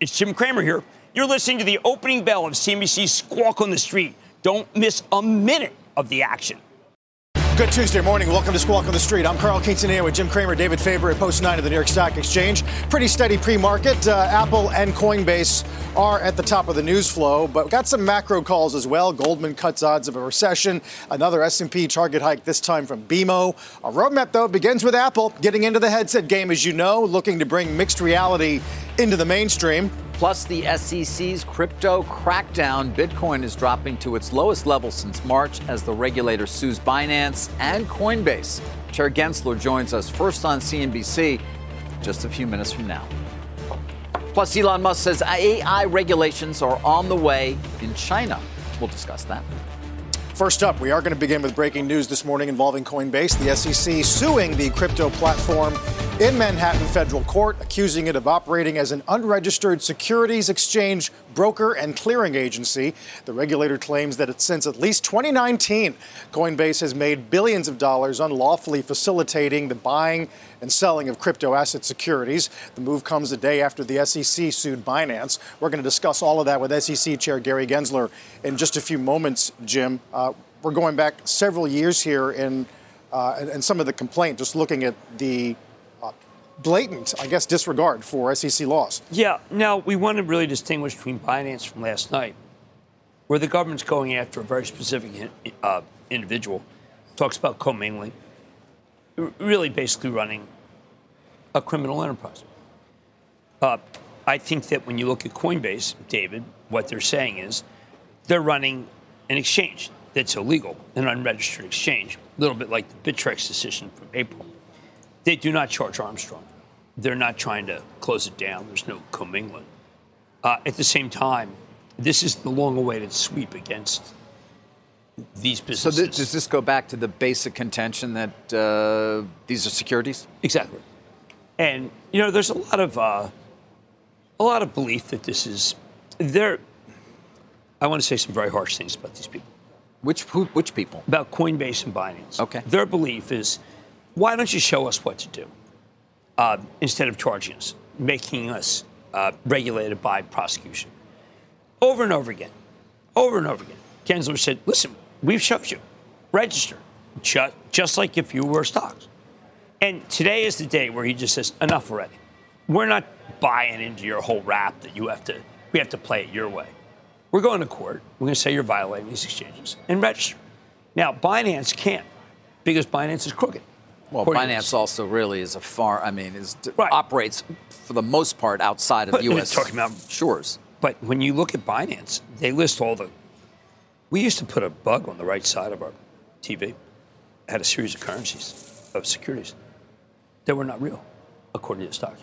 It's Jim Cramer here. You're listening to the opening bell of CNBC's Squawk on the Street. Don't miss a minute of the action. Good Tuesday morning. Welcome to Squawk on the Street. I'm Carl Quintanilla with Jim Cramer, David Faber at Post 9 of the New York Stock Exchange. Pretty steady pre-market. Uh, Apple and Coinbase are at the top of the news flow, but got some macro calls as well. Goldman cuts odds of a recession. Another S&P target hike this time from BMO. A roadmap, though, begins with Apple getting into the headset game, as you know, looking to bring mixed reality into the mainstream. Plus, the SEC's crypto crackdown. Bitcoin is dropping to its lowest level since March as the regulator sues Binance and Coinbase. Chair Gensler joins us first on CNBC just a few minutes from now. Plus, Elon Musk says AI regulations are on the way in China. We'll discuss that. First up, we are going to begin with breaking news this morning involving Coinbase. The SEC suing the crypto platform in Manhattan federal court, accusing it of operating as an unregistered securities exchange broker and clearing agency. The regulator claims that since at least 2019, Coinbase has made billions of dollars unlawfully facilitating the buying and selling of crypto asset securities. The move comes a day after the SEC sued Binance. We're going to discuss all of that with SEC Chair Gary Gensler in just a few moments, Jim. Uh, we're going back several years here in, uh, and, and, some of the complaint, just looking at the blatant, I guess, disregard for SEC laws. Yeah. Now, we want to really distinguish between Binance from last night, where the government's going after a very specific uh, individual, talks about commingling really basically running a criminal enterprise. Uh, I think that when you look at Coinbase, David, what they're saying is they're running an exchange that's illegal, an unregistered exchange, a little bit like the Bittrex decision from April. They do not charge Armstrong. They're not trying to close it down. There's no commingling. Uh, at the same time, this is the long-awaited sweep against these businesses. So th- does this go back to the basic contention that uh, these are securities? Exactly. And you know, there's a lot of uh, a lot of belief that this is there. I want to say some very harsh things about these people. Which who, which people? About Coinbase and Binance. Okay. Their belief is, why don't you show us what to do uh, instead of charging us, making us uh, regulated by prosecution, over and over again, over and over again. Gensler said, listen, We've showed you. Register. Just, just like if you were stocks. And today is the day where he just says, enough already. We're not buying into your whole rap that you have to, we have to play it your way. We're going to court. We're going to say you're violating these exchanges and register. Now, Binance can't because Binance is crooked. Well, Binance also really is a far, I mean, is right. operates for the most part outside of but, uh, U.S. Talking about shores. But when you look at Binance, they list all the we used to put a bug on the right side of our TV. It had a series of currencies, of securities. They were not real, according to the stock.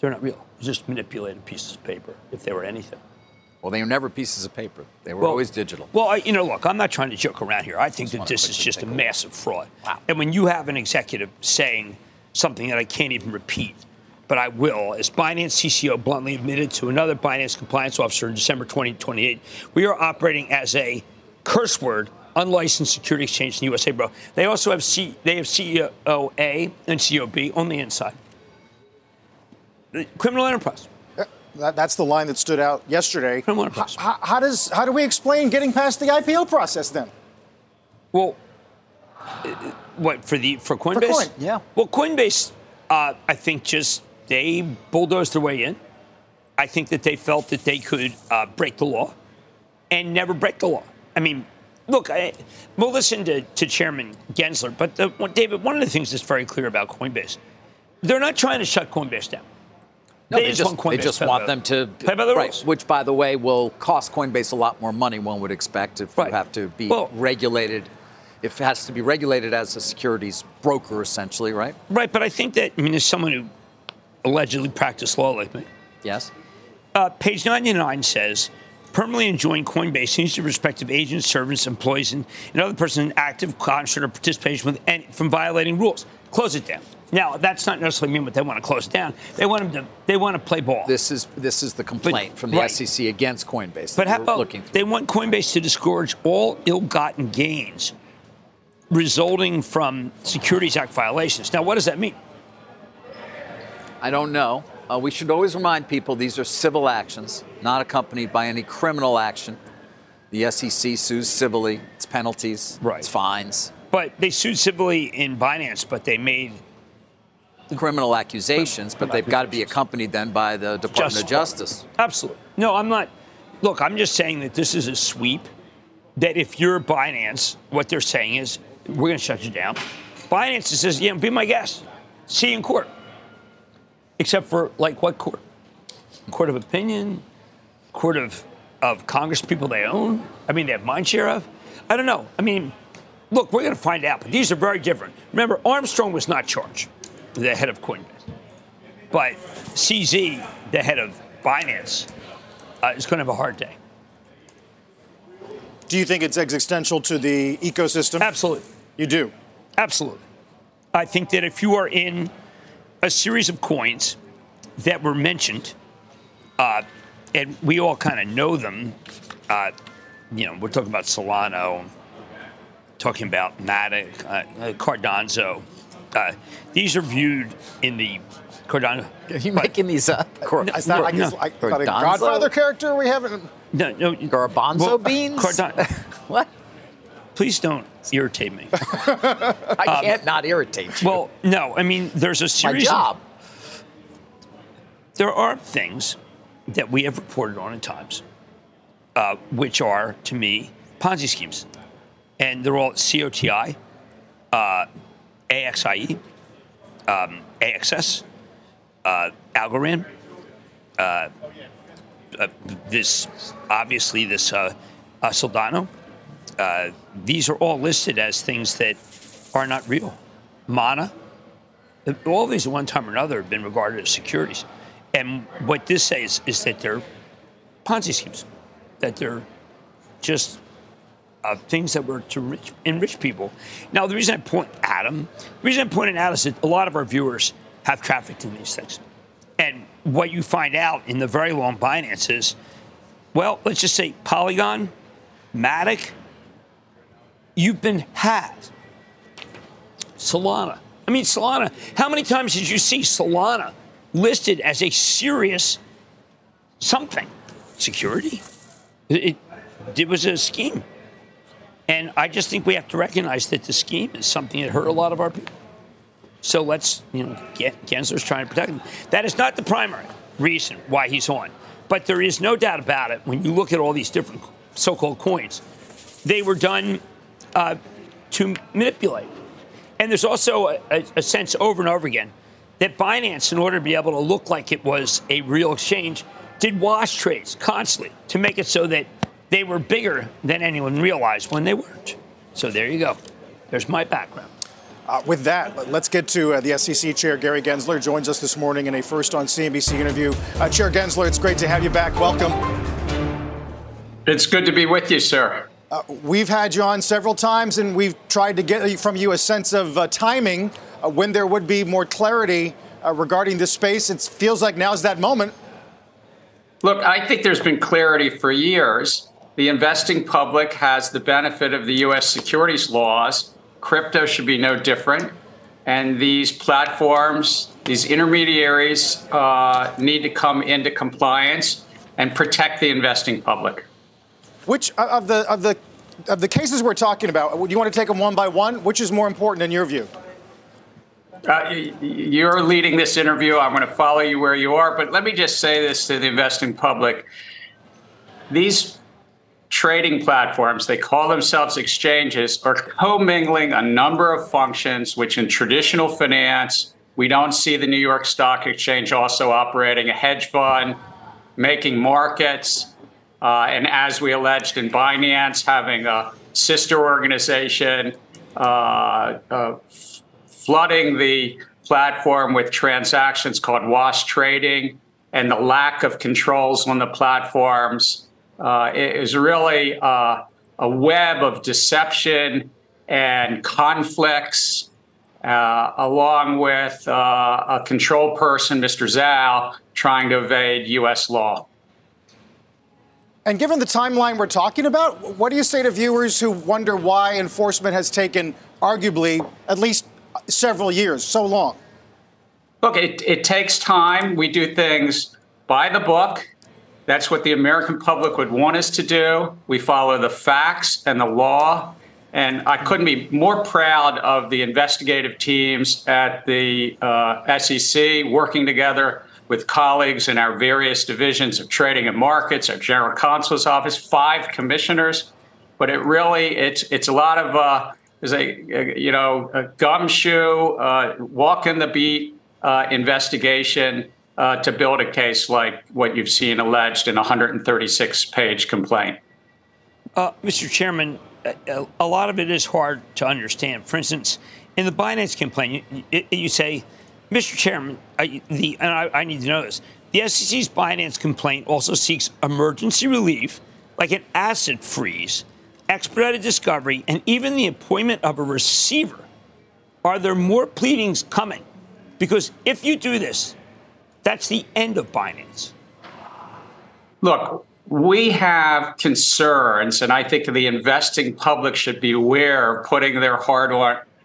They're not real. It was just manipulated pieces of paper, if they were anything. Well, they were never pieces of paper. They were well, always digital. Well, I, you know, look, I'm not trying to joke around here. I think that this is just a massive fraud. Wow. And when you have an executive saying something that I can't even repeat, but I will, as Binance CCO bluntly admitted to another Binance compliance officer in December 2028, we are operating as a curse word unlicensed security exchange in the USA, bro. They also have C, they have CEO A and CEO B on the inside. Criminal enterprise. That, that's the line that stood out yesterday. How, how, does how do we explain getting past the IPO process then? Well, what for the for Coinbase? For Coin, yeah. Well, Coinbase, uh, I think just they bulldozed their way in. I think that they felt that they could uh, break the law and never break the law. I mean, look, I, we'll listen to, to Chairman Gensler, but the, David, one of the things that's very clear about Coinbase, they're not trying to shut Coinbase down. No, they, they, just, want, they just want them to play by the right, rules. Which, by the way, will cost Coinbase a lot more money. One would expect if right. you have to be well, regulated. If it has to be regulated as a securities broker, essentially, right? Right, but I think that I mean, as someone who allegedly practiced law like me. Yes. Uh, page 99 says permanently enjoin Coinbase needs to respective agents, servants, employees, and, and other persons in active concert or participation with any, from violating rules. Close it down. Now, that's not necessarily mean what they want to close down. They want them to. They want to play ball. This is this is the complaint But- from the right. SEC against Coinbase. But how about looking they want Coinbase to disgorge all ill-gotten gains resulting from Securities Act violations. Now, what does that mean? I don't know. Uh, we should always remind people these are civil actions, not accompanied by any criminal action. The SEC sues civilly. It's penalties. Right. It's fines. But they sued civilly in Binance, but they made Criminal accusations, but they've got to be accompanied then by the Department of Justice. Absolutely. No, I'm not. Look, I'm just saying that this is a sweep. That if you're Binance, what they're saying is, we're going to shut you down. Binance says, yeah, be my guest. See you in court. Except for, like, what court? Court of opinion? Court of, of Congress people they own? I mean, they have mind share of? I don't know. I mean, look, we're going to find out, but these are very different. Remember, Armstrong was not charged, the head of Coinbase. But CZ, the head of Binance, uh, is going to have a hard day. Do you think it's existential to the ecosystem? Absolutely. You do. Absolutely. I think that if you are in a series of coins that were mentioned, uh, and we all kind of know them, uh, you know, we're talking about Solano, talking about Matic, uh, uh, these are viewed in the Cardano. Are you making these up? Cor- Is that like, No. his, like got a Godfather character we haven't? No, no, Garbanzo well, beans? Cardano. what? Please don't irritate me. I can't not irritate you. Well, no, I mean, there's a my series of job. there are things that we have reported on at times, uh, which are, to me, Ponzi schemes. And they're all COTI, uh, AXIE, um, AXS, uh, Algorand, uh, uh, this, obviously, this uh, uh, Soldano. Uh, these are all listed as things that are not real. Mana, all these at one time or another have been regarded as securities. And what this says is that they're Ponzi schemes, that they're just uh, things that were to rich, enrich people. Now, the reason I point at them, the reason I'm pointing out is that a lot of our viewers have trafficked in these things. And what you find out in the very long Binance is, well, let's just say Polygon, Matic, you've been hacked. Solana. I mean, Solana. How many times did you see Solana listed as a serious something? Security? It, it was a scheme. And I just think we have to recognize that the scheme is something that hurt a lot of our people. So let's, you know, get Gensler's trying to protect him. That is not the primary reason why he's on. But there is no doubt about it when you look at all these different so called coins, they were done uh, to manipulate. And there's also a, a, a sense over and over again that Binance, in order to be able to look like it was a real exchange, did wash trades constantly to make it so that they were bigger than anyone realized when they weren't. So there you go. There's my background. Uh, with that, let- let's get to uh, the SEC Chair Gary Gensler joins us this morning in a first on CNBC interview. Uh, Chair Gensler, it's great to have you back. Welcome. It's good to be with you, sir. Uh, we've had you on several times, and we've tried to get from you a sense of uh, timing uh, when there would be more clarity uh, regarding this space. It feels like now's that moment. Look, I think there's been clarity for years. The investing public has the benefit of the U.S. securities laws. Crypto should be no different. And these platforms, these intermediaries, uh, need to come into compliance and protect the investing public. Which uh, of the of the of the cases we're talking about, do you want to take them one by one? Which is more important in your view? Uh, you're leading this interview. I'm going to follow you where you are. But let me just say this to the investing public. These trading platforms, they call themselves exchanges, are commingling a number of functions, which in traditional finance, we don't see the New York Stock Exchange also operating a hedge fund, making markets, uh, and as we alleged in Binance, having a sister organization, uh, uh, flooding the platform with transactions called wash trading and the lack of controls on the platforms uh, is really uh, a web of deception and conflicts, uh, along with uh, a control person, Mr. Zhao, trying to evade U.S. law. And given the timeline we're talking about, what do you say to viewers who wonder why enforcement has taken arguably at least several years, so long? Look, it, it takes time. We do things by the book. That's what the American public would want us to do. We follow the facts and the law. And I couldn't be more proud of the investigative teams at the uh, SEC working together with colleagues in our various divisions of trading and markets, our general counsel's office, five commissioners. But it really, it's it's a lot of uh, a, you know a gumshoe, uh, walk in the beat uh, investigation uh, to build a case like what you've seen alleged in a 136 page complaint. Uh, Mr. Chairman, a, a, lot of it is hard to understand. For instance, in the Binance complaint, you, you say, Mr. Chairman, I, the, and I, I need to know this the SEC's Binance complaint also seeks emergency relief, like an asset freeze, expedited discovery, and even the appointment of a receiver. Are there more pleadings coming? Because if you do this, that's the end of Binance. Look, we have concerns, and I think the investing public should be aware of putting their hard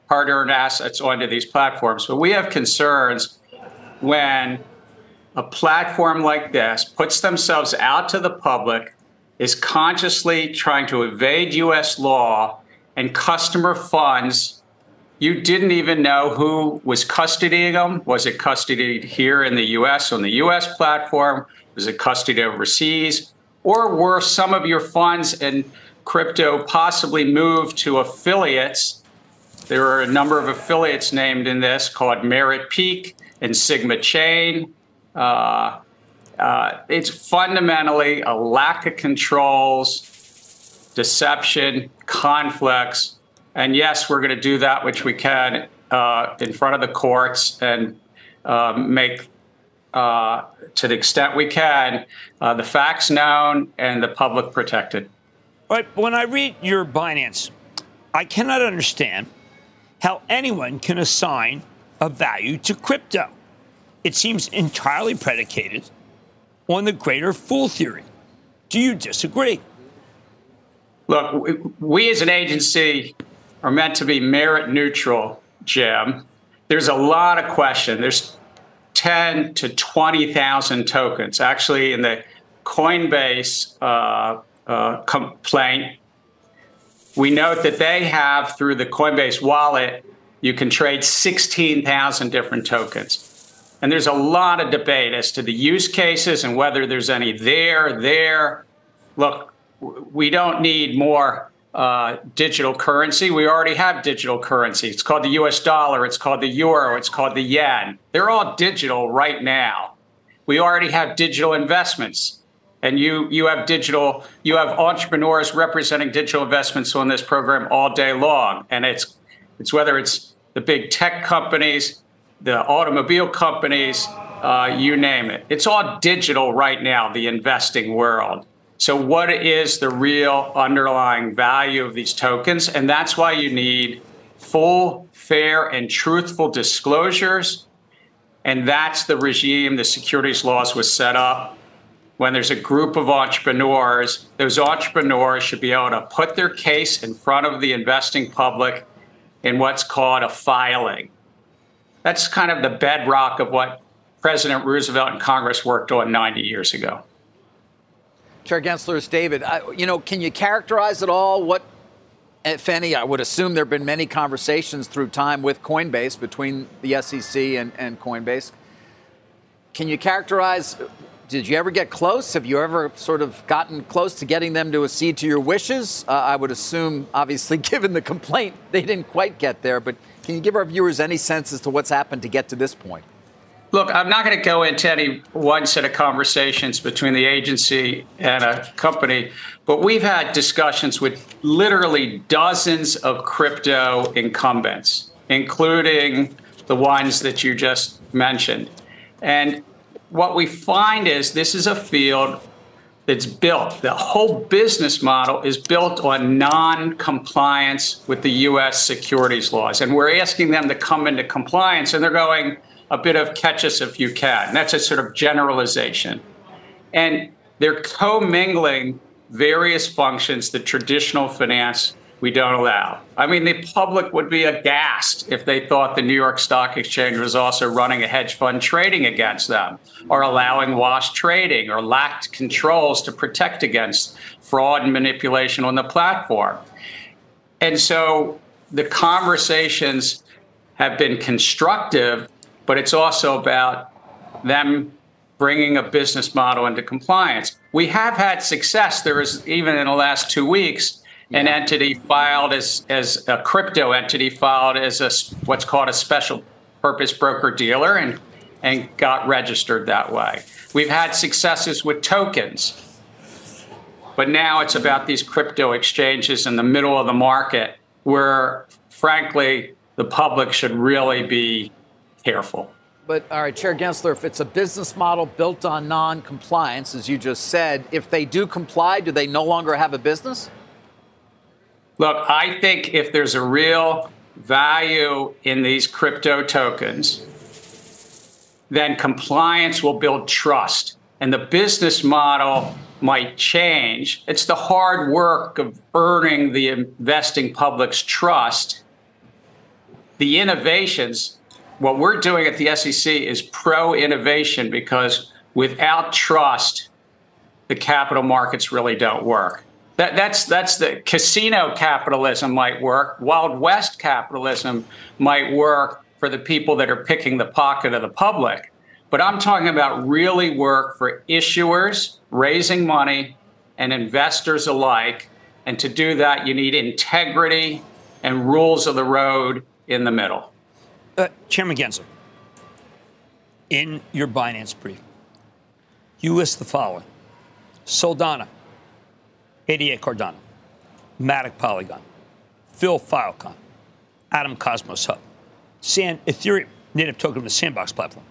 earned assets onto these platforms. But we have concerns when a platform like this puts themselves out to the public, is consciously trying to evade US law and customer funds you didn't even know who was custodying them. Was it custodied here in the US on the US platform? Was it custodied overseas? Or were some of your funds in crypto possibly moved to affiliates? There are a number of affiliates named in this called Merit Peak and Sigma Chain. Uh, uh, it's fundamentally a lack of controls, deception, conflicts and yes, we're going to do that which we can uh, in front of the courts and uh, make, uh, to the extent we can, uh, the facts known and the public protected. All right. When I read your Binance, I cannot understand how anyone can assign a value to crypto. It seems entirely predicated on the greater fool theory. Do you disagree? Look, we as an agency are meant to be merit neutral, Jim. There's a lot of question. There's 10 to 20,000 tokens. Actually, in the Coinbase uh, uh, complaint, we note that they have through the Coinbase wallet, you can trade 16,000 different tokens. And there's a lot of debate as to the use cases and whether there's any there, there. Look, we don't need more uh, digital currency. We already have digital currency. It's called the US dollar, it's called the euro, it's called the yen. They're all digital right now. We already have digital investments. And you, you have digital, you have entrepreneurs representing digital investments on this program all day long. And it's, it's whether it's the big tech companies, the automobile companies, uh, you name it. It's all digital right now, the investing world. So, what is the real underlying value of these tokens? And that's why you need full, fair, and truthful disclosures. And that's the regime the securities laws was set up. When there's a group of entrepreneurs, those entrepreneurs should be able to put their case in front of the investing public in what's called a filing. That's kind of the bedrock of what President Roosevelt and Congress worked on 90 years ago. Chair Gensler is David. I, you know, can you characterize at all what, if any, I would assume there have been many conversations through time with Coinbase between the SEC and, and Coinbase. Can you characterize? Did you ever get close? Have you ever sort of gotten close to getting them to accede to your wishes? Uh, I would assume, obviously, given the complaint, they didn't quite get there. But can you give our viewers any sense as to what's happened to get to this point? Look, I'm not going to go into any one set of conversations between the agency and a company, but we've had discussions with literally dozens of crypto incumbents, including the ones that you just mentioned. And what we find is this is a field that's built, the whole business model is built on non compliance with the US securities laws. And we're asking them to come into compliance, and they're going a bit of catch us if you can. That's a sort of generalization. And they're commingling various functions that traditional finance we don't allow. I mean, the public would be aghast if they thought the New York Stock Exchange was also running a hedge fund trading against them, or allowing wash trading, or lacked controls to protect against fraud and manipulation on the platform. And so the conversations have been constructive, but it's also about them bringing a business model into compliance. We have had success. There is even in the last two weeks an entity filed as as a crypto entity filed as a what's called a special purpose broker dealer and and got registered that way. We've had successes with tokens. But now it's about these crypto exchanges in the middle of the market where frankly the public should really be careful. But all right, Chair Gensler, if it's a business model built on non compliance, as you just said, if they do comply, do they no longer have a business? Look, I think if there's a real value in these crypto tokens, then compliance will build trust and the business model might change. It's the hard work of earning the investing public's trust. The innovations, what we're doing at the SEC is pro innovation because without trust, the capital markets really don't work. That, that's that's the casino capitalism might work. Wild West capitalism might work for the people that are picking the pocket of the public. But I'm talking about really work for issuers, raising money, and investors alike. And to do that, you need integrity and rules of the road in the middle. Uh, Chairman Gensler, in your Binance brief, you list the following Solana, 88 Cardano, Matic Polygon, FIL Filecoin, Atom Cosmos Hub, Sand Ethereum, native token of the Sandbox platform,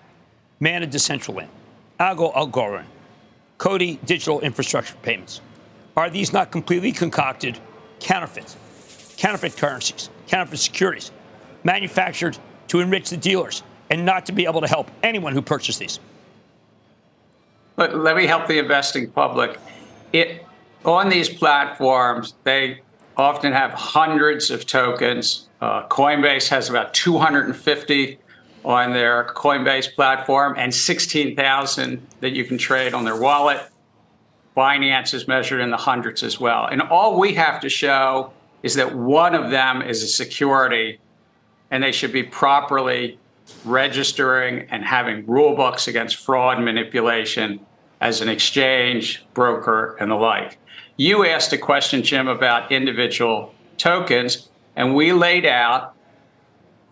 Mana Decentraland, Algo Algorand, COTI Digital Infrastructure Payments. Are these not completely concocted counterfeits, counterfeit currencies, counterfeit securities, manufactured to enrich the dealers and not to be able to help anyone who purchased these? Let, let me help the investing public. It, on these platforms, they often have hundreds of tokens. Uh, Coinbase has about 250 on their Coinbase platform and 16,000 that you can trade on their wallet. Binance is measured in the hundreds as well. And all we have to show is that one of them is a security and they should be properly registering and having rule books against fraud manipulation as an exchange, broker, and the like. You asked a question, Jim, about individual tokens, and we laid out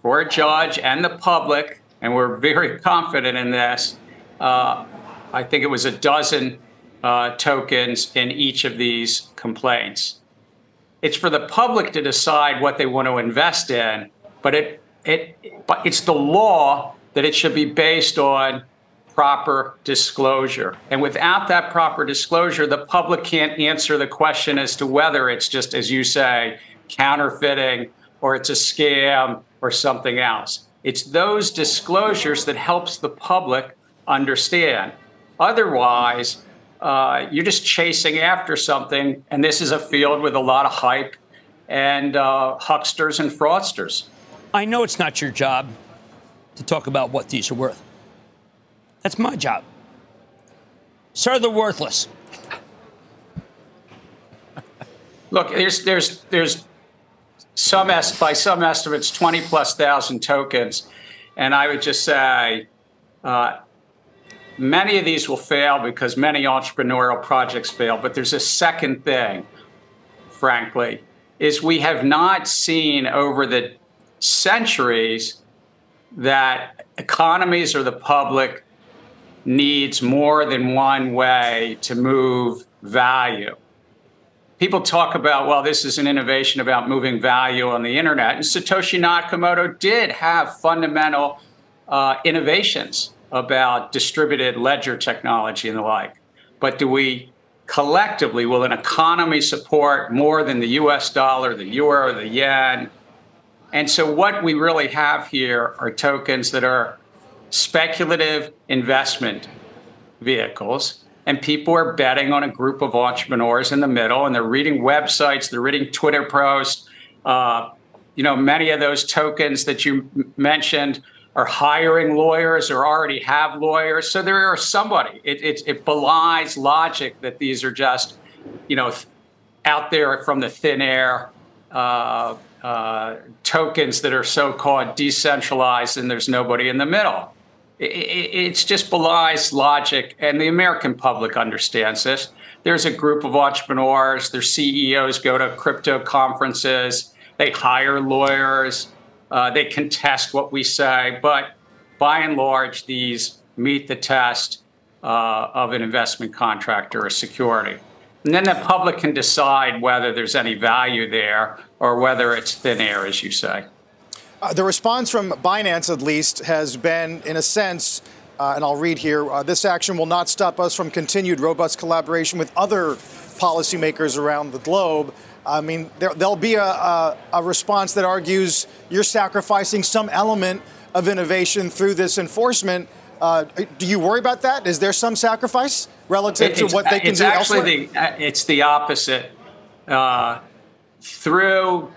for a judge and the public, and we're very confident in this. Uh, I think it was a dozen uh, tokens in each of these complaints. It's for the public to decide what they want to invest in, but it, it, but it's the law that it should be based on proper disclosure. And without that proper disclosure, the public can't answer the question as to whether it's just, as you say, counterfeiting or it's a scam or something else. It's those disclosures that helps the public understand. Otherwise, uh, you're just chasing after something, and this is a field with a lot of hype and uh, hucksters and fraudsters. I know it's not your job to talk about what these are worth. That's my job. Sir, they're worthless. Look, there's there's there's some est- by some estimates 20 plus thousand tokens, and I would just say uh, many of these will fail because many entrepreneurial projects fail. But there's a second thing, frankly, is we have not seen over the centuries that economies or the public needs more than one way to move value. People talk about, well, this is an innovation about moving value on the internet. And Satoshi Nakamoto did have fundamental uh, innovations about distributed ledger technology and the like. But do we collectively, will an economy support more than the US dollar, the euro, the yen? And so, what we really have here are tokens that are speculative investment vehicles. And people are betting on a group of entrepreneurs in the middle, and they're reading websites, they're reading Twitter posts. Uh, you know, many of those tokens that you mentioned are hiring lawyers or already have lawyers. So there are somebody. It, it, it belies logic that these are just, you know, out there from the thin air uh, uh, tokens that are so-called decentralized and there's nobody in the middle. It, it, it's just belies logic, and the American public understands this. There's a group of entrepreneurs, their CEOs go to crypto conferences, they hire lawyers, uh, they contest what we say, but by and large, these meet the test uh, of an investment contract or a security. And then the public can decide whether there's any value there or whether it's thin air, as you say. Uh, the response from Binance, at least, has been, in a sense, uh, and I'll read here uh, this action will not stop us from continued robust collaboration with other policymakers around the globe. I mean, there, will be a, a, a, response that argues you're sacrificing some element of innovation through this enforcement. Uh, do you worry about that? Is there some sacrifice relative it's, to what they can it's do actually elsewhere? The, it's the opposite. Uh, through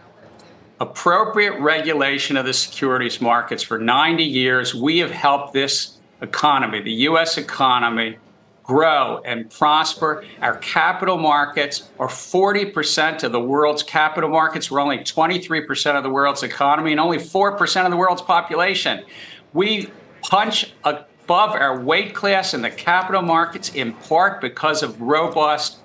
appropriate regulation of the securities markets for 90 years, we have helped this economy, the U.S. economy, grow and prosper. Our capital markets are 40% of the world's capital markets. We're only 23% of the world's economy and only 4% of the world's population. We punch above our weight class in the capital markets in part because of robust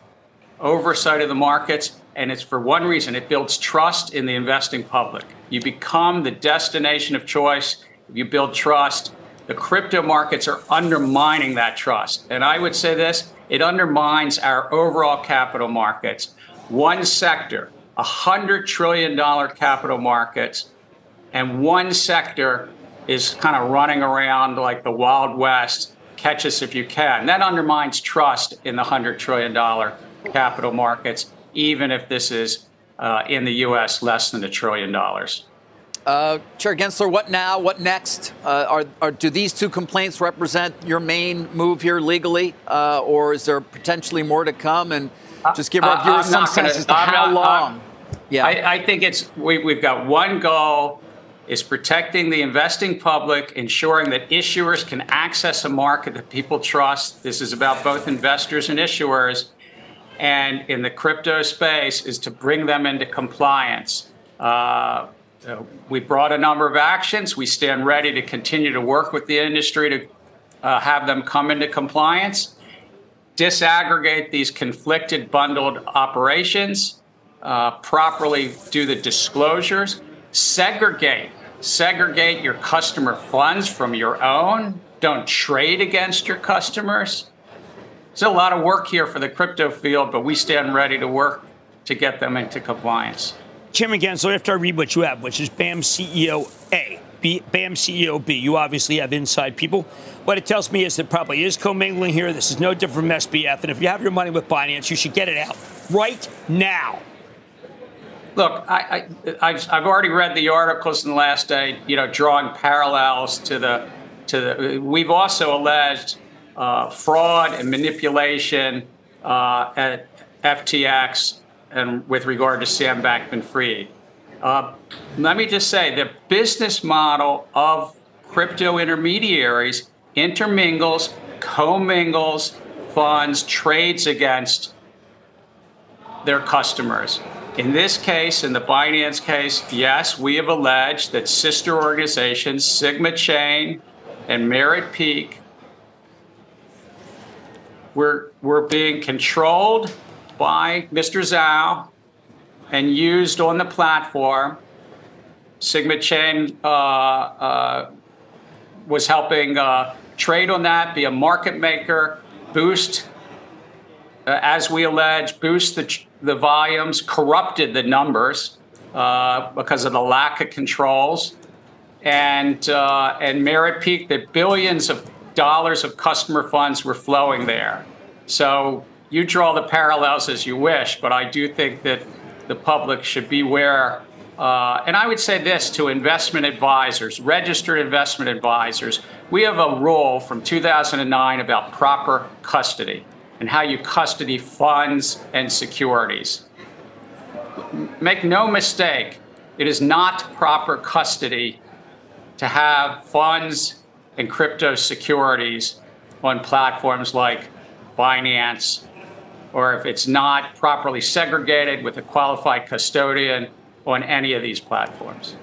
oversight of the markets. And it's for one reason it builds trust in the investing public. You become the destination of choice. You build trust the crypto markets are undermining that trust. And I would say this it undermines our overall capital markets. One sector, $100 trillion capital markets, and one sector is kind of running around like the Wild West, catch us if you can. That undermines trust in the $100 trillion capital markets, even if this is uh, in the US less than a trillion dollars. Uh, Chair Gensler, what now? What next? Uh, are, are, do these two complaints represent your main move here legally, uh, or is there potentially more to come? And just give our viewers some sense as to I'm how not, long. I'm, yeah, I, I, think it's we, we've got one goal: is protecting the investing public, ensuring that issuers can access a market that people trust. This is about both investors and issuers, and in the crypto space, is to bring them into compliance. Uh, uh, we brought a number of actions. We stand ready to continue to work with the industry to uh, have them come into compliance, disaggregate these conflicted bundled operations, uh, properly do the disclosures, segregate, segregate your customer funds from your own. Don't trade against your customers. There's a lot of work here for the crypto field, but we stand ready to work to get them into compliance. Chairman Gensler, after I read what you have, which is BAM CEO A, B, BAM CEO B, you obviously have inside people. What it tells me is there probably is commingling here. This is no different from SBF. And if you have your money with Binance, you should get it out right now. Look, I, have already read the articles in the last day, you know, drawing parallels to the, to the, we've also alleged uh, fraud and manipulation uh, at FTX and with regard to Sam Bankman-Fried. Uh, let me just say the business model of crypto intermediaries intermingles, commingles funds, trades against their customers. In this case, in the Binance case, yes, we have alleged that sister organizations, Sigma Chain and Merit Peak, were, were being controlled by Mr. Zhao and used on the platform. Sigma Chain uh, uh, was helping uh, trade on that, be a market maker, boost, uh, as we allege, boost the, the volumes, corrupted the numbers uh, because of the lack of controls. And, uh, and Merit Peak, that billions of dollars of customer funds were flowing there. So you draw the parallels as you wish, but I do think that the public should beware. Uh, and I would say this to investment advisors, registered investment advisors. We have a rule from 2009 about proper custody and how you custody funds and securities. Make no mistake, it is not proper custody to have funds and crypto securities on platforms like Binance, or if it's not properly segregated with a qualified custodian on any of these platforms.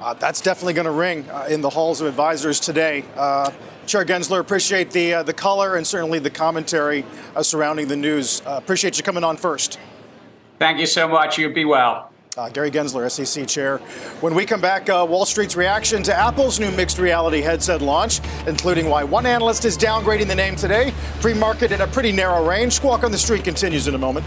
Uh, that's definitely going to ring uh, in the halls of advisors today. Uh, Chair Gensler, appreciate the uh, the color and certainly the commentary uh, surrounding the news. Uh, appreciate you coming on first. Thank you so much. You be well. Uh, Gary Gensler, SEC chair. When we come back, uh, Wall Street's reaction to Apple's new mixed reality headset launch, including why one analyst is downgrading the name today, pre market in a pretty narrow range. Squawk on the Street continues in a moment.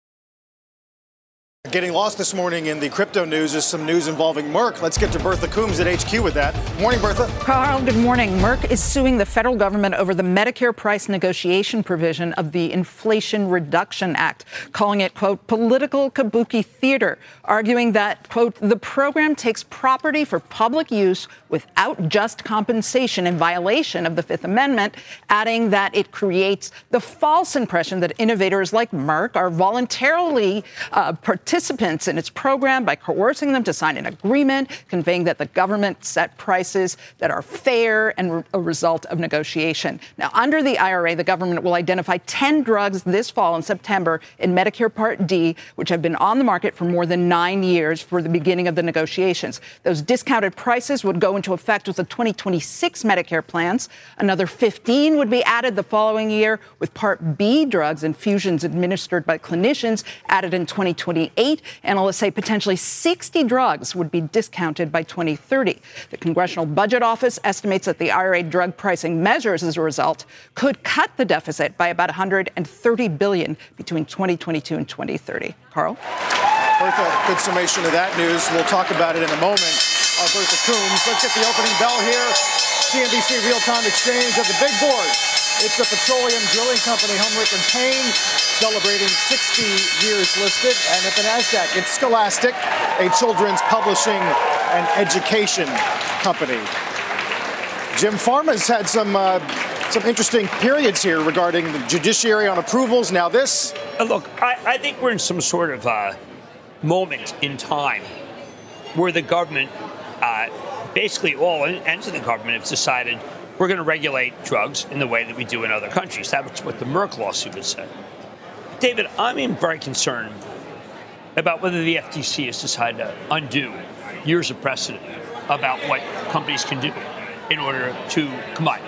Getting lost this morning in the crypto news is some news involving Merck. Let's get to Bertha Coombs at HQ with that. Morning, Bertha. Carl, good morning. Merck is suing the federal government over the Medicare price negotiation provision of the Inflation Reduction Act, calling it, quote, political kabuki theater, arguing that, quote, the program takes property for public use without just compensation in violation of the Fifth Amendment, adding that it creates the false impression that innovators like Merck are voluntarily uh, participants in its program by coercing them to sign an agreement, conveying that the government set prices that are fair and a result of negotiation. Now, under the IRA, the government will identify 10 drugs this fall in September in Medicare Part D, which have been on the market for more than nine years for the beginning of the negotiations. Those discounted prices would go into effect with the 2026 Medicare plans. Another 15 would be added the following year, with Part B drugs, infusions administered by clinicians, added in 2028 eight. Analysts say potentially 60 drugs would be discounted by 2030. The Congressional Budget Office estimates that the IRA drug pricing measures, as a result, could cut the deficit by about 130 billion between 2022 and 2030. Carl. Bertha, good summation of that news. We'll talk about it in a moment. Bertha Coombs. Let's get the opening bell here. CNBC real-time exchange of the big board. It's the petroleum drilling company Helmerich and Payne celebrating 60 years listed. And at the NASDAQ, it's Scholastic, a children's publishing and education company. Jim Pharma's had some uh, some interesting periods here regarding the judiciary on approvals. Now this. Uh, look, I, I, think we're in some sort of uh, moment in time where the government, uh, basically all ends of the government, have decided we're going to regulate drugs in the way that we do in other countries. That's what the Merck lawsuit would say. David, I'm very concerned about whether the FTC has decided to undo years of precedent about what companies can do in order to combine.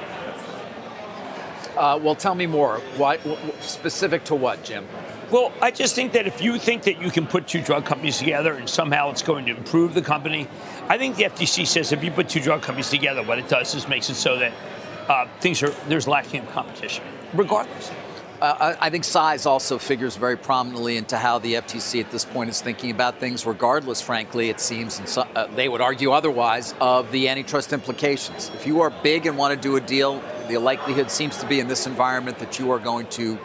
Uh, well, tell me more. What, specific to what, Jim? Well, I just think that if you think that you can put two drug companies together and somehow it's going to improve the company, I think the FTC says if you put two drug companies together, what it does is makes it so that uh, things are there's lacking of competition, regardless. Uh, I think size also figures very prominently into how the FTC at this point is thinking about things, regardless, frankly, it seems, and so, uh, they would argue otherwise, of the antitrust implications. If you are big and want to do a deal, the likelihood seems to be in this environment that you are going to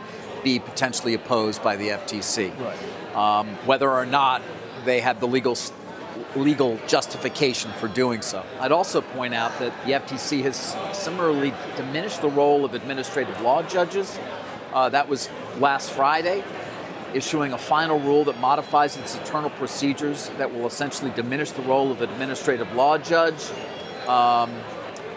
be potentially opposed by the FTC. Right. Um, whether or not they have the legal legal justification for doing so. I'd also point out that the FTC has similarly diminished the role of administrative law judges. Uh, that was last Friday, issuing a final rule that modifies its internal procedures that will essentially diminish the role of administrative law judge. Um,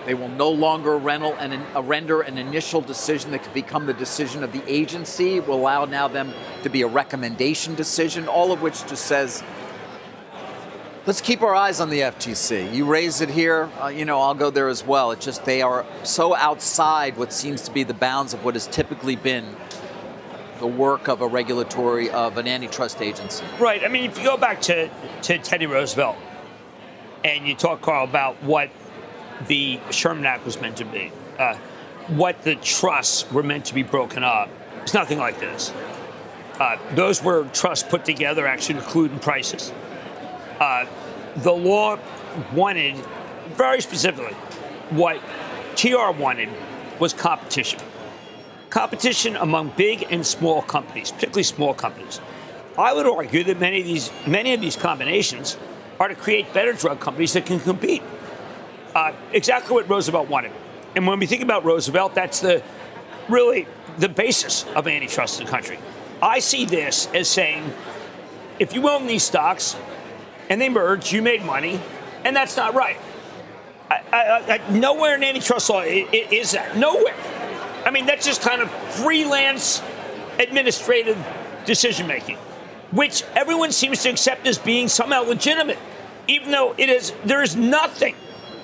they will no longer an, uh, render an initial decision that could become the decision of the agency. Will allow now them to be a recommendation decision. All of which just says, let's keep our eyes on the FTC. You raise it here, uh, you know, I'll go there as well. It's just they are so outside what seems to be the bounds of what has typically been the work of a regulatory of an antitrust agency. Right. I mean, if you go back to, to Teddy Roosevelt and you talk, Carl, about what the Sherman Act was meant to be, uh, what the trusts were meant to be broken up. It's nothing like this. Uh, those were trusts put together, actually including prices. Uh, the law wanted, very specifically, what TR wanted was competition. Competition among big and small companies, particularly small companies. I would argue that many of these, many of these combinations are to create better drug companies that can compete. Uh, exactly what Roosevelt wanted. And when we think about Roosevelt, that's the really the basis of antitrust in the country. I see this as saying, if you own these stocks and they merge, you made money, and that's not right. I, I, I, nowhere in antitrust law is that. Nowhere. I mean, that's just kind of freelance administrative decision making, which everyone seems to accept as being somehow legitimate, even though it is there is nothing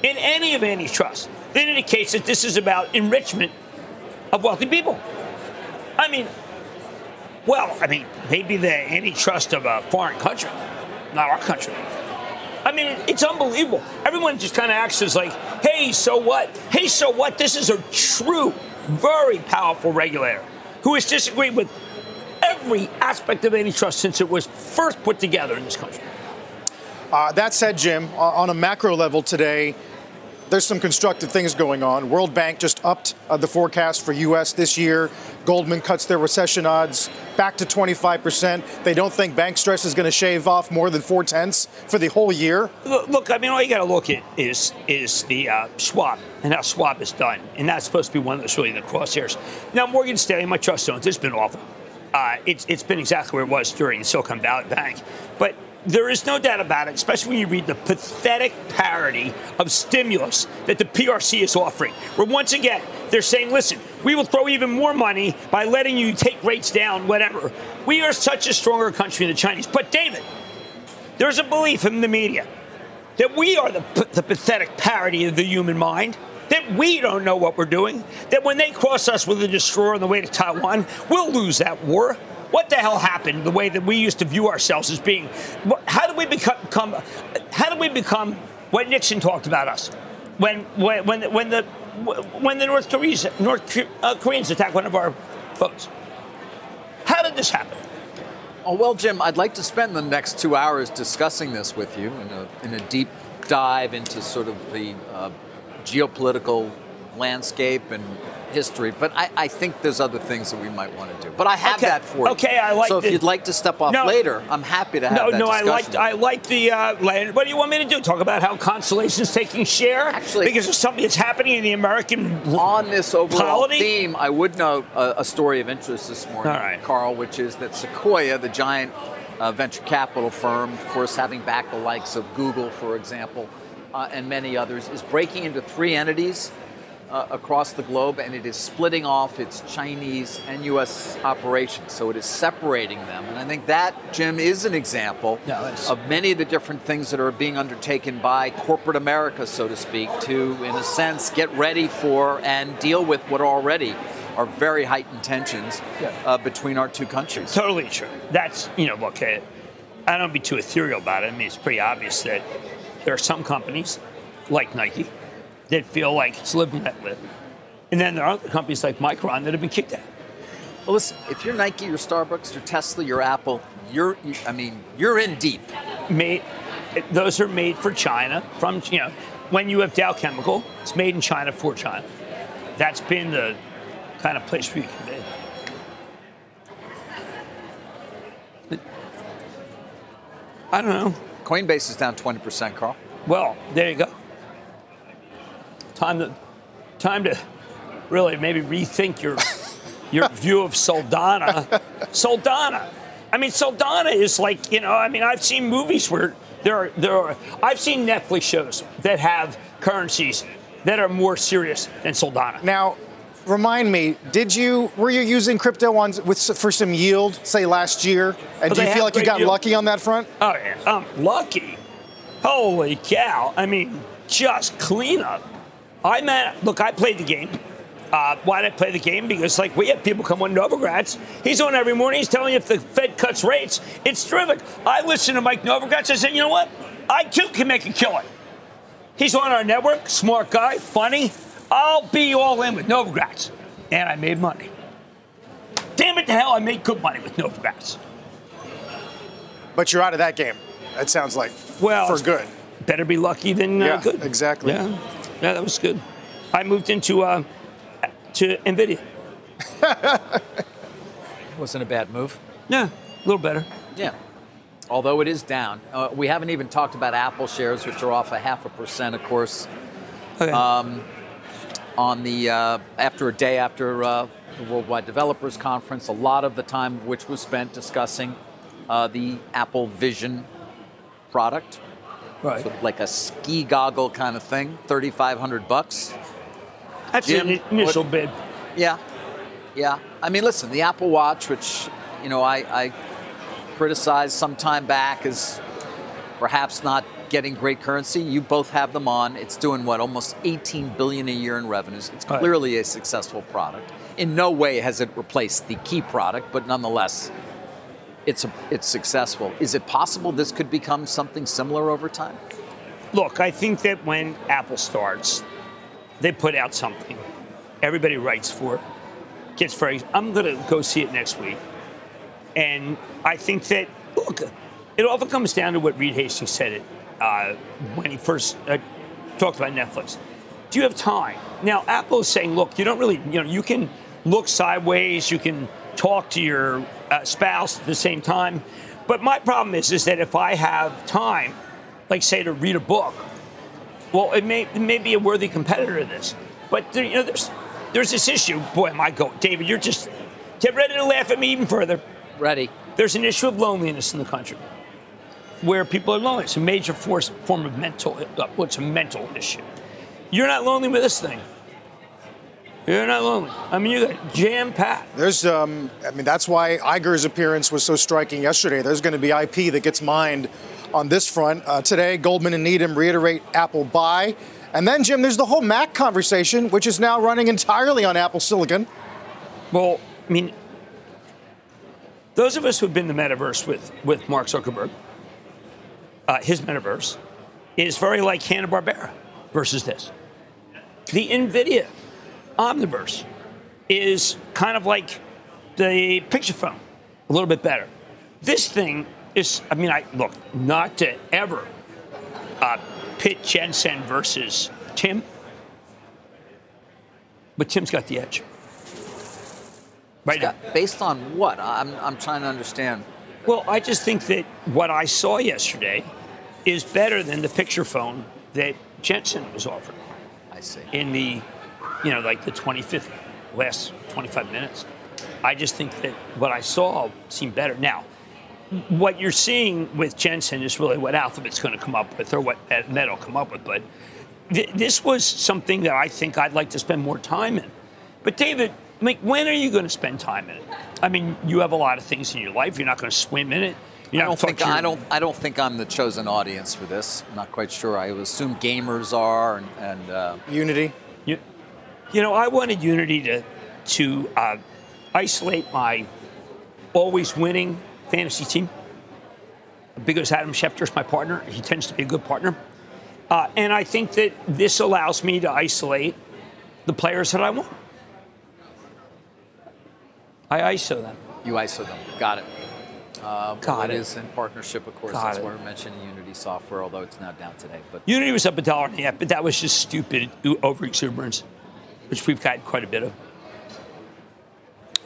in any of antitrust that indicates that this is about enrichment of wealthy people. I mean, well, I mean, maybe the antitrust of a foreign country, not our country. I mean, it's unbelievable. Everyone just kind of acts as like, hey, so what? Hey, so what? This is a true, very powerful regulator who has disagreed with every aspect of antitrust since it was first put together in this country. Uh, that said, Jim, on a macro level today, there's some constructive things going on. World Bank just upped uh, the forecast for U.S. this year. Goldman cuts their recession odds back to 25%. They don't think bank stress is going to shave off more than four tenths for the whole year. Look, I mean, all you got to look at is is the uh, swap and how swap is done, and that's supposed to be one of those really the crosshairs. Now, Morgan Stanley, my trust zones, it's been awful. Uh, it's, it's been exactly where it was during Silicon Valley Bank, but there is no doubt about it, especially when you read the pathetic parody of stimulus that the PRC is offering. Where once again, they're saying, listen, we will throw even more money by letting you take rates down, whatever. We are such a stronger country than the Chinese. But, David, there's a belief in the media that we are the, the pathetic parody of the human mind that we don't know what we're doing, that when they cross us with a destroyer on the way to Taiwan, we'll lose that war. What the hell happened? The way that we used to view ourselves as being, how did we become? How did we become what Nixon talked about us? When when when, when the when the North Koreans North uh, Koreans attacked one of our boats. How did this happen? Oh, well, Jim, I'd like to spend the next two hours discussing this with you in a, in a deep dive into sort of the uh, geopolitical landscape and history, but I, I, think there's other things that we might want to do. But I have okay. that for you. Okay, I like. So if the, you'd like to step off no, later, I'm happy to have no, that. No, no, I like I like the uh, What do you want me to do? Talk about how Constellation's taking share? Actually, because of something that's happening in the American on this overall polity? theme, I would note a, a, story of interest this morning, Carl, which is that Sequoia, the giant uh, venture capital firm, of course, having backed the likes of Google, for example. Uh, and many others, is breaking into three entities uh, across the globe, and it is splitting off its Chinese and U.S. operations. So it is separating them. And I think that, Jim, is an example no, of many of the different things that are being undertaken by corporate America, so to speak, to, in a sense, get ready for and deal with what already are very heightened tensions yeah. uh, between our two countries. Totally true. That's, you know, look, I don't be too ethereal about it. I mean, it's pretty obvious that there are some companies like Nike that feel like it's living and let. And then there are other companies like Micron that have been kicked out. Well, listen, if you're Nike, you're Starbucks, you're Tesla, you're Apple, you're, I mean, you're in deep. Made, those are made for China. From you know, when you have Dow Chemical, it's made in China for China. That's been the kind of place where you can be. I don't know. Coinbase is down 20%, Carl. Well, there you go. Time to, time to really maybe rethink your your view of Solana. Solana. I mean, Solana is like you know. I mean, I've seen movies where there are there are. I've seen Netflix shows that have currencies that are more serious than Solana. Now, remind me, did you were you using crypto on with for some yield, say last year? And But do you feel like you got yield. lucky on that front? Oh yeah, I'm lucky. Holy cow! I mean, just clean up. I meant, look, I played the game. Uh, why did I play the game? Because like we have people come on Novogratz. He's on every morning. He's telling you if the Fed cuts rates. It's terrific. I listened to Mike Novogratz. I said, you know what? I too can make a killing. He's on our network. Smart guy, funny. I'll be all in with Novogratz, and I made money. Damn it to hell! I made good money with Novogratz. But you're out of that game. That sounds like Well, for good. better be lucky than uh, Yeah, good. exactly. Yeah, yeah, that was good. I moved into uh, to Nvidia. Wasn't a bad move. Yeah, a little better. Yeah. Although it is down. Uh, we haven't even talked about Apple shares, which are off a half a percent, of course, Okay. on the uh, after a day after uh, the Worldwide Developers Conference. A lot of the time, which was spent discussing uh, the Apple Vision product, right. so like a ski goggle kind of thing, thirty five hundred bucks. That's Jim, an initial what- bid. Yeah, yeah. I mean, listen, the Apple Watch, which you know I, I criticized some time back as perhaps not getting great currency. You both have them on. It's doing what almost 18 billion a year in revenues. It's Right. clearly a successful product. In no way has it replaced the key product, but nonetheless, it's a, it's successful. Is it possible this could become something similar over time? Look, I think that when Apple starts, they put out something. Everybody writes for it. Gets very. I'm going to go see it next week, and I think that look, it often comes down to what Reed Hastings said it uh, when he first uh, talked about Netflix. Do you have time? Now, Apple is saying, look, you don't really, you know, you can look sideways, you can talk to your uh, spouse at the same time. But my problem is, is that if I have time, like say to read a book, well, it may, it may be a worthy competitor to this. But there, you know, there's there's this issue. Boy, am I go, David? You're just get ready to laugh at me even further. Ready. There's an issue of loneliness in the country, where people are lonely. It's a major force, form of mental. Uh, what's a mental issue? You're not lonely with this thing. You're not lonely. I mean, you got jam packed. There's, um, I mean, that's why Iger's appearance was so striking yesterday. There's going to be IP that gets mined on this front. Uh, today, Goldman and Needham reiterate Apple buy. And then, Jim, there's the whole Mac conversation, which is now running entirely on Apple Silicon. Well, I mean, those of us who've been in the metaverse with, with Mark Zuckerberg, uh, his metaverse is very like Hanna Barbera versus this. The NVIDIA Omniverse is kind of like the picture phone, a little bit better. This thing is, I mean, I look, not to ever uh, pit Jensen versus Tim, but Tim's got the edge. Right now. Based on what? I'm, I'm trying to understand. Well, I just think that what I saw yesterday is better than the picture phone that Jensen was offering I see. in the, you know, like the 25th, last 25 minutes. I just think that what I saw seemed better. Now, what you're seeing with Jensen is really what Alphabet's going to come up with, or what Meta will come up with. But th- this was something that I think I'd like to spend more time in. But David, like, when are you going to spend time in it? I mean, you have a lot of things in your life. You're not going to swim in it. You're I don't think your- I don't I don't think I'm the chosen audience for this. I'm not quite sure. I assume gamers are, and, and uh, Unity. You, you know, I wanted Unity to to uh, isolate my always winning fantasy team because Adam Schefter is my partner. He tends to be a good partner, uh, and I think that this allows me to isolate the players that I want. I ISO them. you ISO them. Got it. Uh, Got it it. is in partnership, of course. Got That's it. why we're mentioning Unity software, although it's now down today. But Unity was up a dollar and a half, but that was just stupid overexuberance, which we've got quite a bit of.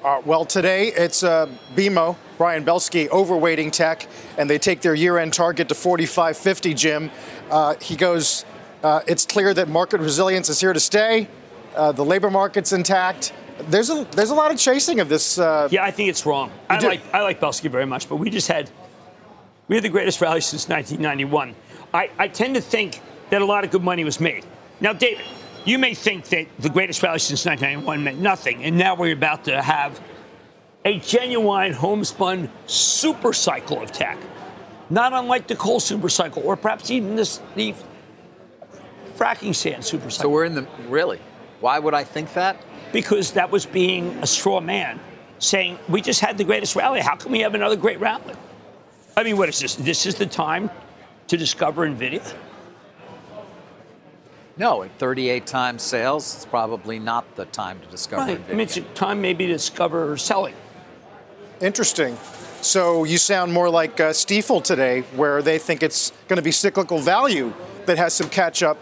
Uh, well, today it's uh, BMO, Brian Belski, overweighting tech, and they take their year-end target to 45.50. Jim, uh, he goes. Uh, it's clear that market resilience is here to stay. Uh, the labor market's intact. There's a there's a lot of chasing of this. Uh, yeah, I think it's wrong. I do? like I like Belski very much, but we just had we had the greatest rally since 1991. I, I tend to think that a lot of good money was made. Now, David, you may think that the greatest rally since 1991 meant nothing, and now we're about to have a genuine homespun super cycle of tech, not unlike the coal super cycle, or perhaps even this the fracking sand super cycle. So we're in the really. Why would I think that? because that was being a straw man, saying we just had the greatest rally. How can we have another great rally? I mean, what is this? This is the time to discover Nvidia. No, at 38 times sales, it's probably not the time to discover Right. I mean, it's a time maybe to discover selling. Interesting. So you sound more like uh, Stifel today, where they think it's going to be cyclical value that has some catch up,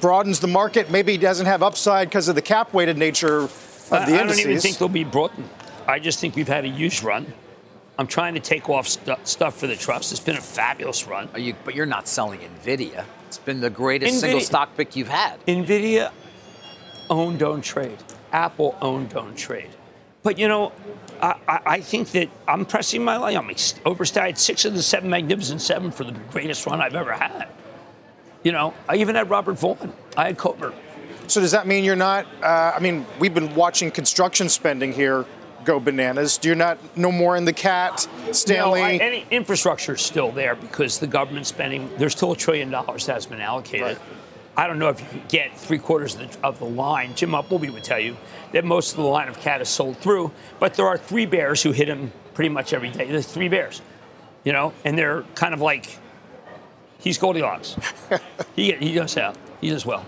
broadens the market. Maybe doesn't have upside because of the cap weighted nature of the I, I don't even think they'll be broadened. I just think we've had a huge run. I'm trying to take off stu- stuff for the trust. It's been a fabulous run. Are you, but you're not selling Nvidia. It's been the greatest single stock pick you've had. Nvidia own don't trade. Apple own don't trade. But you know, I, I, I think that I'm pressing my line. I'm ex- overstated six of the seven magnificent seven for the greatest run I've ever had. You know, I even had Robert Vaughn. I had Coburn. So does that mean you're not? Uh, I mean, we've been watching construction spending here go bananas. Do you not no more in the cat, Stanley? No, I, any infrastructure is still there because the government spending. There's still a trillion dollars that has been allocated. Right. I don't know if you can get three quarters of the, of the line. Jim Umpleby would tell you that most of the line of cat is sold through, but there are three bears who hit him pretty much every day. There's three bears, you know, and they're kind of like he's Goldilocks. he he does out. He does well.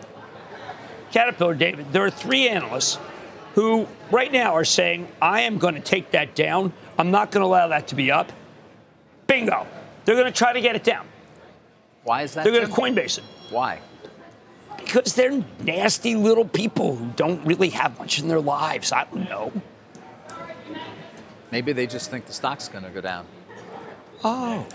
Caterpillar, David. There are three analysts who right now are saying, I am going to take that down. I'm not going to allow that to be up. Bingo. They're going to try to get it down. Why is that? They're going to Coinbase it Why? because they're nasty little people who don't really have much in their lives. I don't know. Maybe they just think the stock's going to go down. Oh,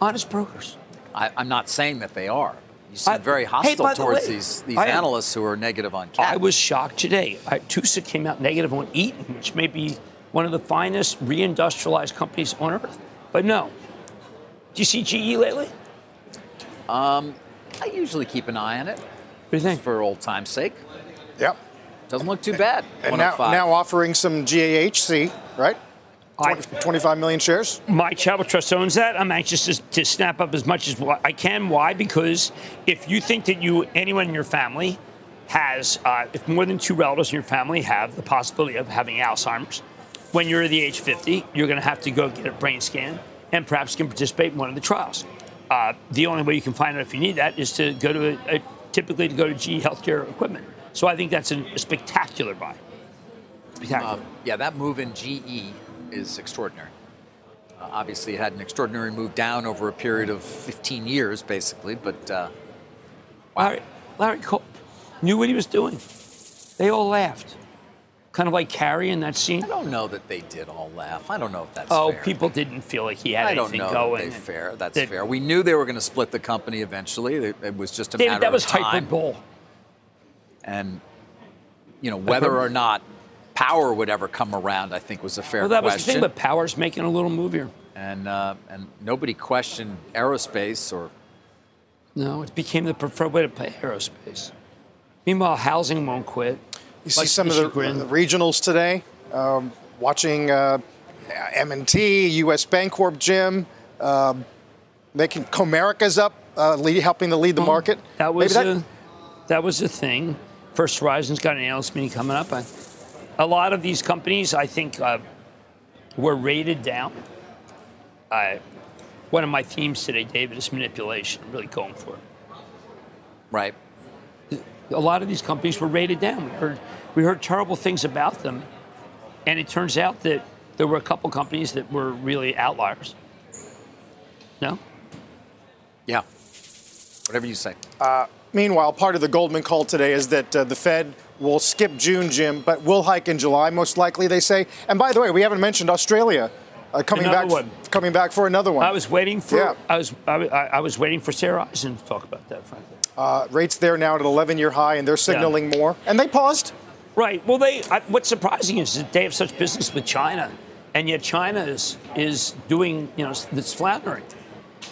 honest brokers. I, I'm not saying that they are. You seem I- very Hey, hostile the towards way, these these I analysts who are negative on cat. I was shocked today. I, Tusa came out negative on Eaton, which may be one of the finest reindustrialized companies on earth. But no. Do you see GE lately? Um, I usually keep an eye on it What do you think? for old time's sake. yep. Doesn't look too bad. And oh now, now offering some GAHC, right? I- 25 million shares. My Travel Trust owns that. I'm anxious to, to snap up as much as I can. Why? Because if you think that you, anyone in your family, has, uh, if more than two relatives in your family have the possibility of having Alzheimer's, when you're the age 50, you're going to have to go get a brain scan and perhaps can participate in one of the trials. Uh, the only way you can find out if you need that is to go to a, a typically to go to GE Healthcare Equipment. So I think that's a, a spectacular buy. Spectacular. Um, yeah, that move in GE is extraordinary. Uh, obviously, it had an extraordinary move down over a period of 15 years, basically. But uh, Larry, Larry Culp knew what he was doing. They all laughed. Kind of like Carrie in that scene. I don't know that they did all laugh. I don't know if that's fair. Oh, fair. people didn't feel like he had I don't know going. that they fair. That's That- fair. We knew they were going to split the company eventually. It, was just a David, matter that was of time. hyperbole. And you know whether or not power would ever come around, I think was a fair Well, that was the question. thing, but Power's making a little move here. and uh, and nobody questioned aerospace or No, it became the preferred way to play aerospace. Meanwhile, housing won't quit. You see some of the, the regionals today. Um, watching uh, M&T, U.S. Bancorp, Jim. Um, making Comerica's up, uh, lead, helping to lead the market. That was Maybe a, that was a thing. First Horizon's got an analyst meeting coming up. I, a lot of these companies, I think, uh, were rated down. Uh, one of my themes today, David, is manipulation. I'm really going for it. right. a lot of these companies were rated down. We heard, we heard terrible things about them, and it turns out that there were a couple companies that were really outliers. No, Yeah. Whatever you say. Meanwhile, part of the Goldman call today is that uh, the Fed We'll skip June, Jim, but we'll hike in July, most likely, they say. And by the way, we haven't mentioned Australia uh, coming Another back, one. coming back for another one. I was waiting for Yeah. I was I, I was waiting for Sarah Eisen to talk about that, frankly. Uh, rates there now at an 11-year high, and they're signaling more. And they paused. Right. Well, they. I, what's surprising is that they have such business with China, and yet China is is doing you know this floundering.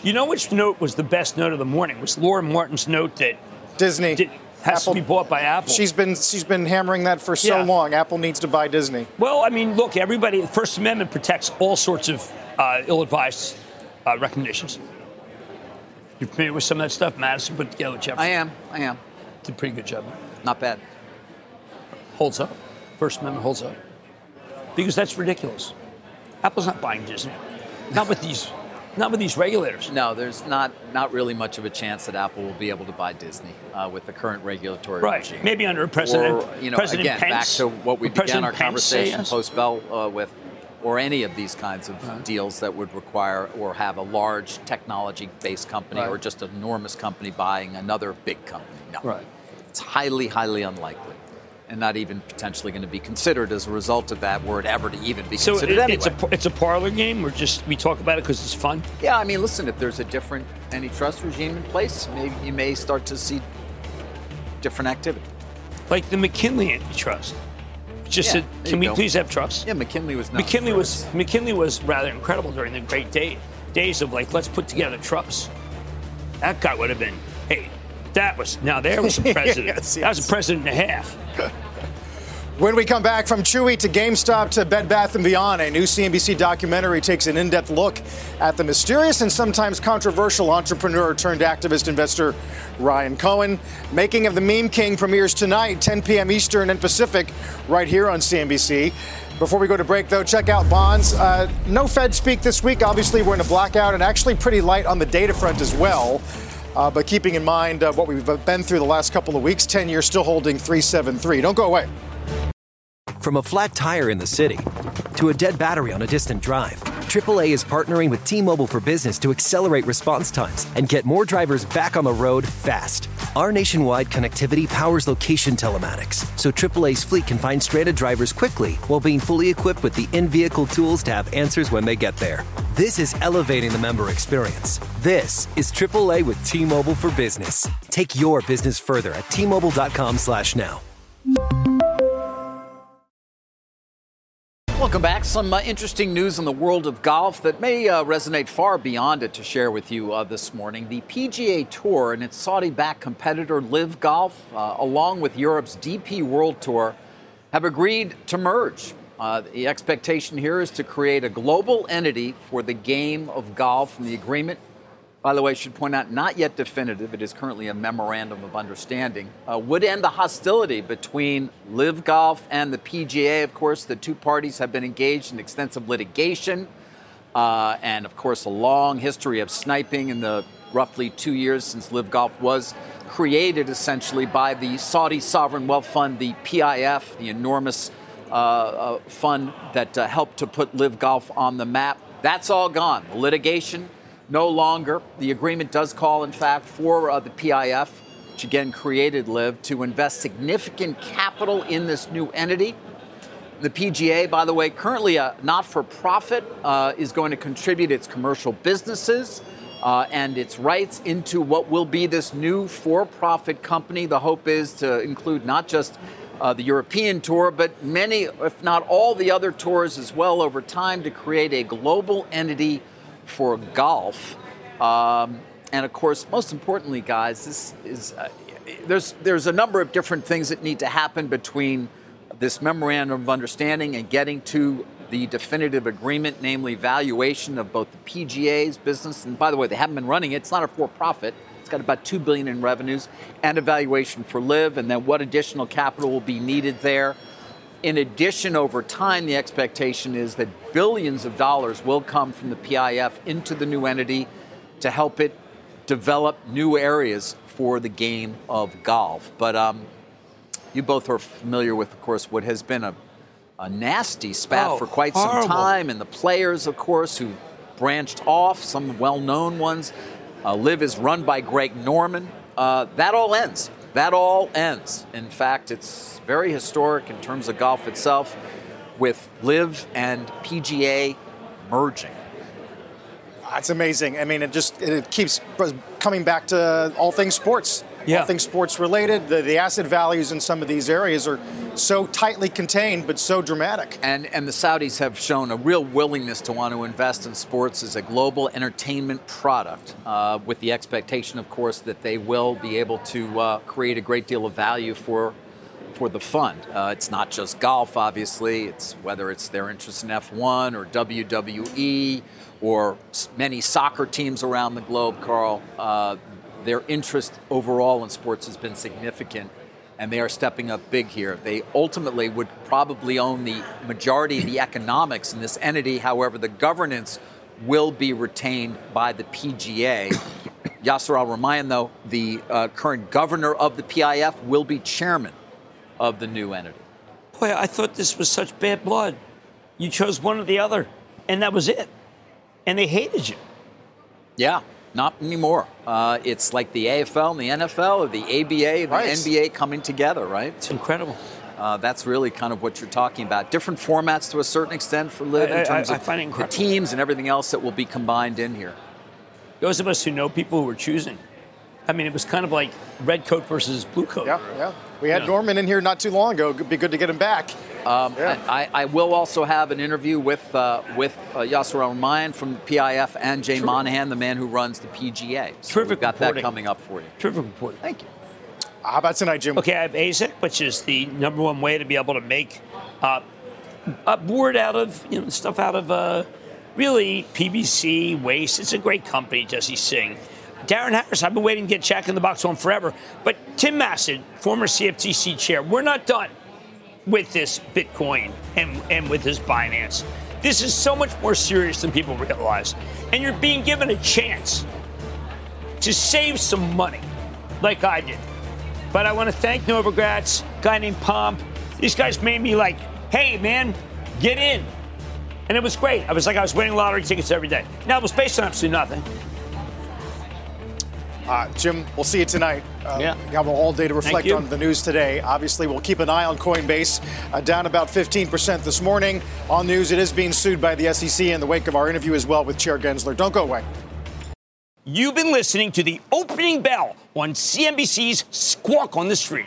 You know which note was the best note of the morning? Was Laura Martin's note that Disney did, has Apple- to be bought by Apple. She's been she's been hammering that for so Yeah. long. Apple needs to buy Disney. well, I mean, look, everybody. The First Amendment protects all sorts of uh, ill-advised uh, recommendations. You're familiar with some of that stuff? Madison put together with Jefferson. I am. I am. Did a pretty good job. Not bad. Holds up. First Amendment holds up. Because that's ridiculous. Apple's not buying Disney. Not with these. Not with these regulators. No, there's not not really much of a chance that Apple will be able to buy Disney uh, with the current regulatory Right. regime. Maybe under President. or, you know, President again, back to what we began President our Pence conversation yes? post Bell uh, with, or any of these kinds of deals that would require or have a large technology-based company Right. or just an enormous company buying another big company. No, Right. it's highly, highly unlikely, and not even potentially going to be considered as a result of that, were it ever to even be So considered it- anyway. it's a it's a parlor game. We're just we talk about it because it's fun. Yeah, I mean, listen, if there's a different antitrust regime in place, maybe you may start to see different activity. Like the McKinley antitrust. Just Yeah, said, can we go. please have trust? Yeah, McKinley was McKinley was McKinley was rather incredible during the great day, days of like let's put together trusts. That guy would have been hey, that was now there was a president. Yes, That was a president and a half. When we come back from Chewy to GameStop to Bed Bath & Beyond, a new CNBC documentary takes an in-depth look at the mysterious and sometimes controversial entrepreneur turned activist investor Ryan Cohen. Making of the Meme King premieres tonight, 10 p.m. Eastern and Pacific, right here on CNBC. Before we go to break, though, check out bonds. Uh, no Fed speak this week. Obviously, we're in a blackout and actually pretty light on the data front as well. Uh, but keeping in mind uh, what we've been through the last couple of weeks, 10 years still holding 373. Don't go away. From a flat tire in the city to a dead battery on a distant drive, AAA is partnering with T Mobile for Business to accelerate response times and get more drivers back on the road fast. Our nationwide connectivity powers location telematics, so AAA's fleet can find stranded drivers quickly while being fully equipped with the in vehicle tools to have answers when they get there. This is elevating the member experience. This is AAA with T Mobile for Business. Take your business further at T Mobile.com slash now. Welcome back. Some uh, interesting news in the world of golf that may uh, resonate far beyond it to share with you uh, this morning. The PGA Tour and its Saudi backed competitor LIV Golf, uh, along with Europe's DP World Tour, have agreed to merge. Uh, the expectation here is to create a global entity for the game of golf, and the agreement by the way, I should point out, not yet definitive, it is currently a memorandum of understanding, uh, would end the hostility between LIV Golf and the PGA. Of course, the two parties have been engaged in extensive litigation uh, and, of course, a long history of sniping in the roughly two years since LIV Golf was created essentially by the Saudi Sovereign Wealth Fund, the PIF, the enormous uh, uh, fund that uh, helped to put LIV Golf on the map. That's all gone. The litigation no longer. The agreement does call, in fact, for uh, the PIF, which again created LIV, to invest significant capital in this new entity. The PGA, by the way, currently a not for profit, uh, is going to contribute its commercial businesses uh, and its rights into what will be this new for profit company. The hope is to include not just uh, the European tour, but many, if not all, the other tours as well over time to create a global entity for golf. Um, and of course, most importantly, guys, this is uh, there's there's a number of different things that need to happen between this memorandum of understanding and getting to the definitive agreement, namely valuation of both the PGA's business. And by the way, they haven't been running it. It's not a for-profit. It's got about two billion in revenues and a valuation for LIV, and then what additional capital will be needed there. In addition, over time, the expectation is that billions of dollars will come from the PIF into the new entity to help it develop new areas for the game of golf. But um, you both are familiar with, of course, what has been a, a nasty spat Oh, for quite some time, and the players, of course, who branched off, some well known ones. Uh, LIV is run by Greg Norman. Uh, that all ends. That all ends. In fact, it's very historic in terms of golf itself, with LIV and PGA merging. That's amazing. I mean, it just it keeps coming back to all things sports. Yeah. Things sports related. The, the asset values in some of these areas are so tightly contained, but so dramatic. And and the Saudis have shown a real willingness to want to invest in sports as a global entertainment product, uh, with the expectation, of course, that they will be able to uh, create a great deal of value for for the fund. Uh, it's not just golf, obviously. It's whether it's their interest in F1 or WWE or many soccer teams around the globe, Carl. Uh, their interest overall in sports has been significant, and they are stepping up big here. They ultimately would probably own the majority of the economics in this entity. However, the governance will be retained by the PGA. Yasser Al Rumayyan, though, the uh, current governor of the PIF, will be chairman of the new entity. Boy, I thought this was such bad blood. You chose one or the other, and that was it. And they hated you. Yeah, not anymore. Uh, it's like the AFL and the NFL or the ABA and Right. the NBA coming together, right? It's incredible. Uh, that's really kind of what you're talking about. Different formats to a certain extent for LIV I- I- in terms I of find it the incredible. teams and everything else that will be combined in here. Those of us who know people who were choosing, I mean, it was kind of like red coat versus blue coat. Yeah, yeah. We had Yeah. Norman in here not too long ago. It'd be good to get him back. Um, Yeah. I, I will also have an interview with uh, with uh, Yasser Al Rumayyan from PIF and Jay Monahan, the man who runs the PGA. So Terrific we've got reporting. that coming up for you. Terrific report. Thank you. How about tonight, Jim? Okay, I have AZEK, which is the number one way to be able to make uh, a board out of, you know, stuff out of uh, really PVC waste. It's a great company, Jesse Singh. Darin Harris, I've been waiting to get Jack in the Box on forever. But Tim Massad, former CFTC chair, we're not done with this Bitcoin and, and with this Binance. This is so much more serious than people realize. And you're being given a chance to save some money, like I did. But I want to thank Novogratz, guy named Pomp. These guys made me like, hey, man, get in. And it was great. I was like, I was winning lottery tickets every day. Now, it was based on absolutely nothing. Uh, Jim, we'll see you tonight. Uh, Yeah. You have all day to reflect on the news today. Obviously, we'll keep an eye on Coinbase, uh, down about 15% this morning. On news, it is being sued by the SEC in the wake of our interview as well with Chair Gensler. Don't go away. You've been listening to the opening bell on CNBC's Squawk on the Street.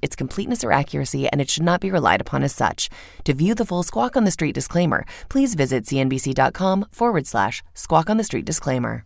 its completeness or accuracy, and it should not be relied upon as such. To view the full Squawk on the Street disclaimer, please visit cnbc.com forward slash squawk on the street disclaimer.